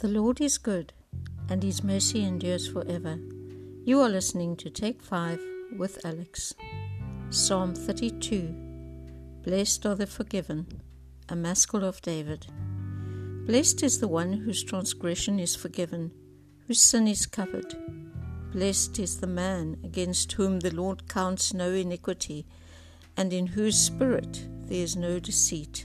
The Lord is good, and his mercy endures forever. You are listening to Take 5 with Alex. Psalm 32 Blessed are the forgiven, a maskil of David. Blessed is the one whose transgression is forgiven, whose sin is covered. Blessed is the man against whom the Lord counts no iniquity, and in whose spirit there is no deceit.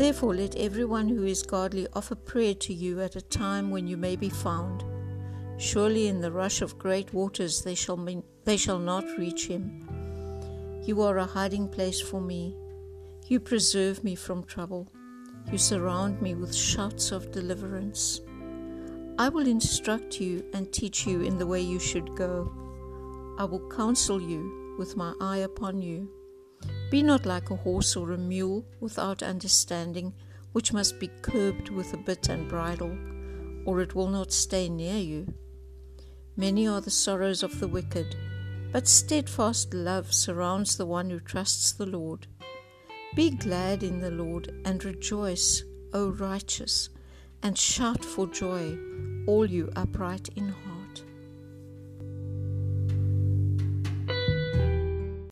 Therefore, let everyone who is godly offer prayer to you at a time when you may be found. Surely in the rush of great waters they shall, be, they shall not reach him. You are a hiding place for me. You preserve me from trouble. You surround me with shouts of deliverance. I will instruct you and teach you in the way you should go. I will counsel you with my eye upon you. Be not like a horse or a mule without understanding, which must be curbed with a bit and bridle, or it will not stay near you. Many are the sorrows of the wicked, but steadfast love surrounds the one who trusts the Lord. Be glad in the Lord and rejoice, O righteous, and shout for joy, all you upright in heart.